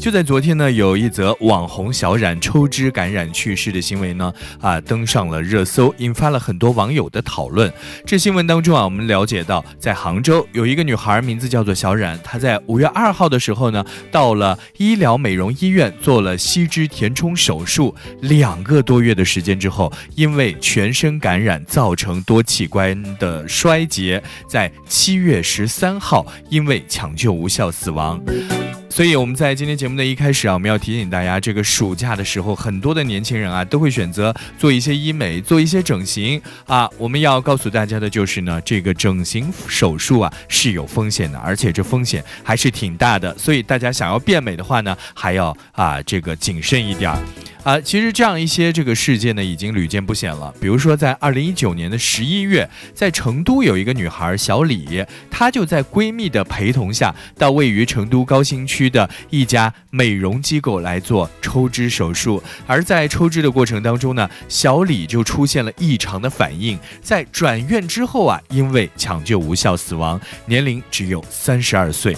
就在昨天呢，有一则网红小冉抽脂感染去世的行为呢，啊，登上了热搜，引发了很多网友的讨论。这新闻当中啊，我们了解到，在杭州有一个女孩，名字叫做小冉，她在五月二号的时候呢，到了医疗美容医院做了吸脂填充手术，两个多月的时间之后，因为全身感染造成多器官的衰竭，在七月十三号因为抢救无效死亡。所以我们在今天节目的一开始啊，我们要提醒大家，这个暑假的时候，很多的年轻人啊都会选择做一些医美，做一些整形啊。我们要告诉大家的就是呢，这个整形手术啊是有风险的，而且这风险还是挺大的。所以大家想要变美的话呢，还要啊这个谨慎一点儿。啊，其实这样一些这个事件呢，已经屡见不鲜了。比如说，在二零一九年的十一月，在成都有一个女孩小李，她就在闺蜜的陪同下，到位于成都高新区的一家美容机构来做抽脂手术。而在抽脂的过程当中呢，小李就出现了异常的反应，在转院之后啊，因为抢救无效死亡，年龄只有三十二岁。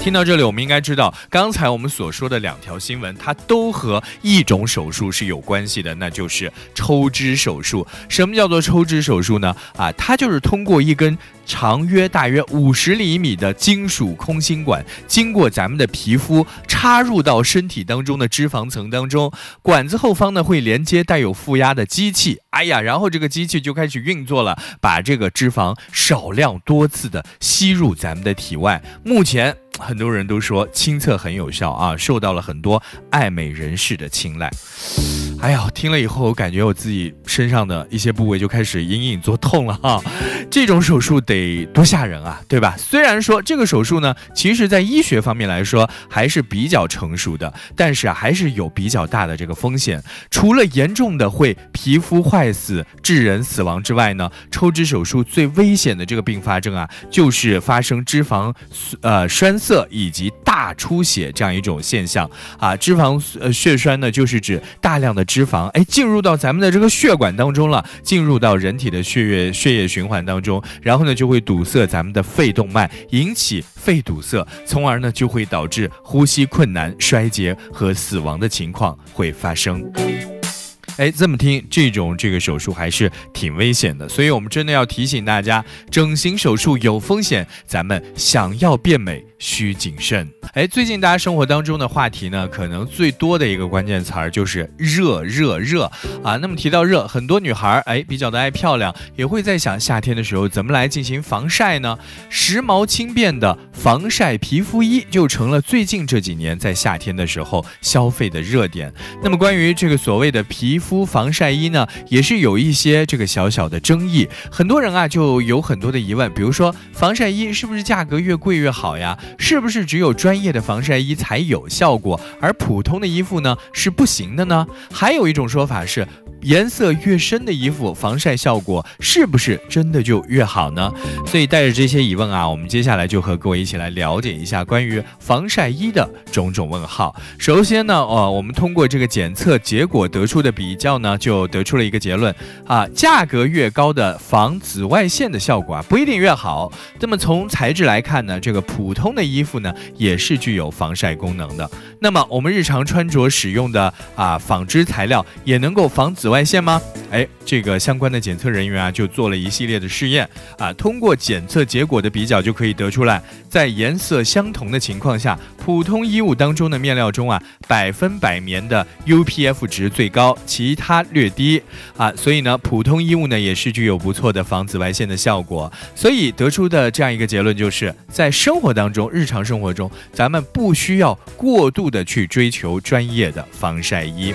听到这里，我们应该知道，刚才我们所说的两条新闻，它都和一种手术是有关系的，那就是抽脂手术。什么叫做抽脂手术呢？啊，它就是通过一根长约大约五十厘米的金属空心管，经过咱们的皮肤插入到身体当中的脂肪层当中，管子后方呢会连接带有负压的机器，哎呀，然后这个机器就开始运作了，把这个脂肪少量多次的吸入咱们的体外。目前。很多人都说亲测很有效啊，受到了很多爱美人士的青睐。哎呀，听了以后，我感觉我自己身上的一些部位就开始隐隐作痛了哈。这种手术得多吓人啊，对吧？虽然说这个手术呢，其实在医学方面来说还是比较成熟的，但是啊，还是有比较大的这个风险。除了严重的会皮肤坏死、致人死亡之外呢，抽脂手术最危险的这个并发症啊，就是发生脂肪呃栓塞以及大出血这样一种现象啊。脂肪呃血栓呢，就是指大量的。脂肪哎，进入到咱们的这个血管当中了，进入到人体的血液血液循环当中，然后呢就会堵塞咱们的肺动脉，引起肺堵塞，从而呢就会导致呼吸困难、衰竭和死亡的情况会发生。哎，这么听，这种这个手术还是挺危险的，所以我们真的要提醒大家，整形手术有风险，咱们想要变美需谨慎。哎，最近大家生活当中的话题呢，可能最多的一个关键词儿就是热热热啊。那么提到热，很多女孩儿哎比较的爱漂亮，也会在想夏天的时候怎么来进行防晒呢？时髦轻便的防晒皮肤衣就成了最近这几年在夏天的时候消费的热点。那么关于这个所谓的皮肤，防晒衣呢，也是有一些这个小小的争议。很多人啊，就有很多的疑问，比如说，防晒衣是不是价格越贵越好呀？是不是只有专业的防晒衣才有效果，而普通的衣服呢是不行的呢？还有一种说法是。颜色越深的衣服，防晒效果是不是真的就越好呢？所以带着这些疑问啊，我们接下来就和各位一起来了解一下关于防晒衣的种种问号。首先呢，呃，我们通过这个检测结果得出的比较呢，就得出了一个结论啊，价格越高的防紫外线的效果啊，不一定越好。那么从材质来看呢，这个普通的衣服呢，也是具有防晒功能的。那么我们日常穿着使用的啊纺织材料也能够防紫外线吗？哎，这个相关的检测人员啊就做了一系列的试验啊，通过检测结果的比较就可以得出来，在颜色相同的情况下，普通衣物当中的面料中啊百分百棉的 UPF 值最高，其他略低啊，所以呢普通衣物呢也是具有不错的防紫外线的效果，所以得出的这样一个结论就是在生活当中，日常生活中咱们不需要过度。的去追求专业的防晒衣，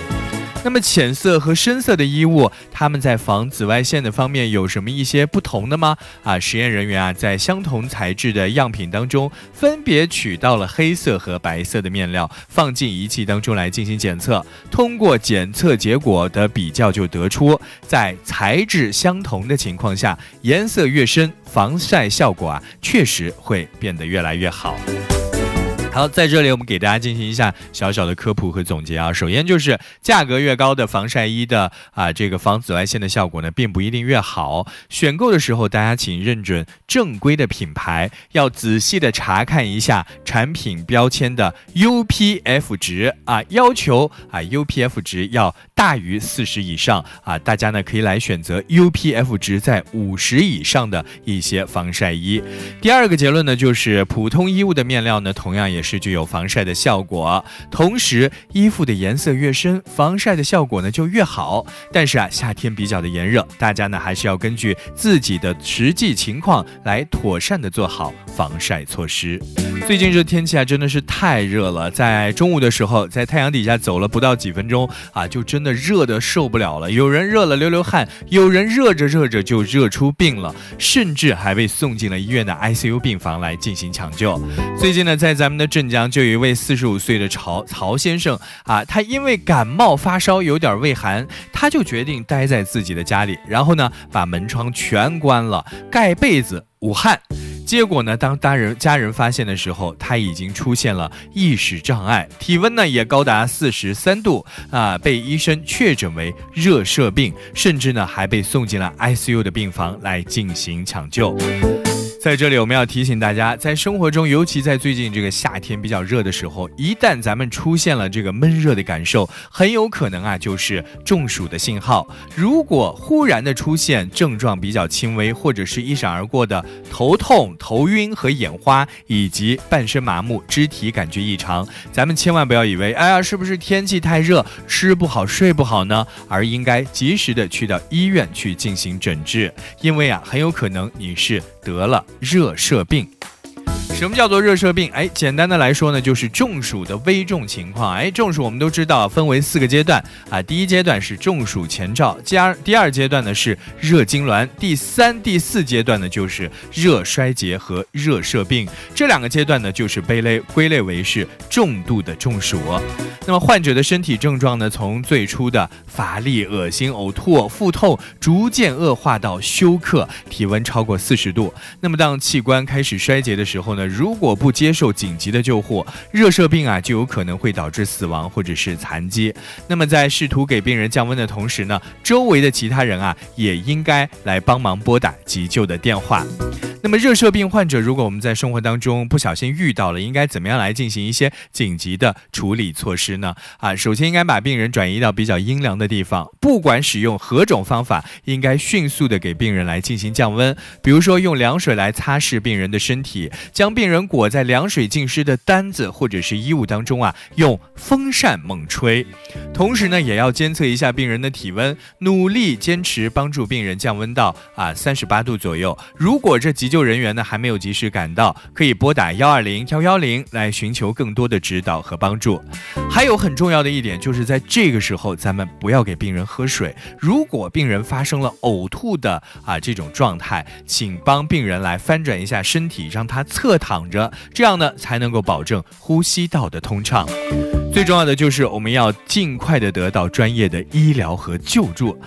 那么浅色和深色的衣物，它们在防紫外线的方面有什么一些不同的吗？啊，实验人员啊在相同材质的样品当中，分别取到了黑色和白色的面料，放进仪器当中来进行检测。通过检测结果的比较，就得出在材质相同的情况下，颜色越深，防晒效果啊确实会变得越来越好。好，在这里我们给大家进行一下小小的科普和总结啊。首先就是价格越高的防晒衣的啊，这个防紫外线的效果呢，并不一定越好。选购的时候，大家请认准正规的品牌，要仔细的查看一下产品标签的 UPF 值啊，要求啊 UPF 值要大于四十以上啊。大家呢可以来选择 UPF 值在五十以上的一些防晒衣。第二个结论呢，就是普通衣物的面料呢，同样也。是具有防晒的效果，同时衣服的颜色越深，防晒的效果呢就越好。但是啊，夏天比较的炎热，大家呢还是要根据自己的实际情况来妥善的做好防晒措施。最近这天气啊真的是太热了，在中午的时候，在太阳底下走了不到几分钟啊，就真的热的受不了了。有人热了流流汗，有人热着热着就热出病了，甚至还被送进了医院的 ICU 病房来进行抢救。最近呢，在咱们的镇江就有一位四十五岁的曹曹先生啊，他因为感冒发烧有点畏寒，他就决定待在自己的家里，然后呢把门窗全关了，盖被子捂汗。结果呢？当大人家人发现的时候，他已经出现了意识障碍，体温呢也高达四十三度啊，被医生确诊为热射病，甚至呢还被送进了 ICU 的病房来进行抢救。在这里，我们要提醒大家，在生活中，尤其在最近这个夏天比较热的时候，一旦咱们出现了这个闷热的感受，很有可能啊就是中暑的信号。如果忽然的出现症状比较轻微，或者是一闪而过的头痛、头晕和眼花，以及半身麻木、肢体感觉异常，咱们千万不要以为，哎呀，是不是天气太热，吃不好睡不好呢？而应该及时的去到医院去进行诊治，因为啊，很有可能你是得了。热射病。什么叫做热射病？哎，简单的来说呢，就是中暑的危重情况。哎，中暑我们都知道分为四个阶段啊，第一阶段是中暑前兆，加第二阶段呢是热痉挛，第三、第四阶段呢就是热衰竭和热射病。这两个阶段呢就是被类归类为是重度的中暑。那么患者的身体症状呢，从最初的乏力、恶心、呕吐、腹痛，逐渐恶化到休克，体温超过四十度。那么当器官开始衰竭的时候呢？如果不接受紧急的救护，热射病啊就有可能会导致死亡或者是残疾。那么在试图给病人降温的同时呢，周围的其他人啊也应该来帮忙拨打急救的电话。那么热射病患者，如果我们在生活当中不小心遇到了，应该怎么样来进行一些紧急的处理措施呢？啊，首先应该把病人转移到比较阴凉的地方，不管使用何种方法，应该迅速的给病人来进行降温。比如说用凉水来擦拭病人的身体，将病人裹在凉水浸湿的单子或者是衣物当中啊，用风扇猛吹。同时呢，也要监测一下病人的体温，努力坚持帮助病人降温到啊三十八度左右。如果这急救人员呢还没有及时赶到，可以拨打幺二零幺幺零来寻求更多的指导和帮助。还有很重要的一点，就是在这个时候，咱们不要给病人喝水。如果病人发生了呕吐的啊这种状态，请帮病人来翻转一下身体，让他侧躺躺着，这样呢才能够保证呼吸道的通畅。最重要的就是我们要尽快的得到专业的医疗和救助。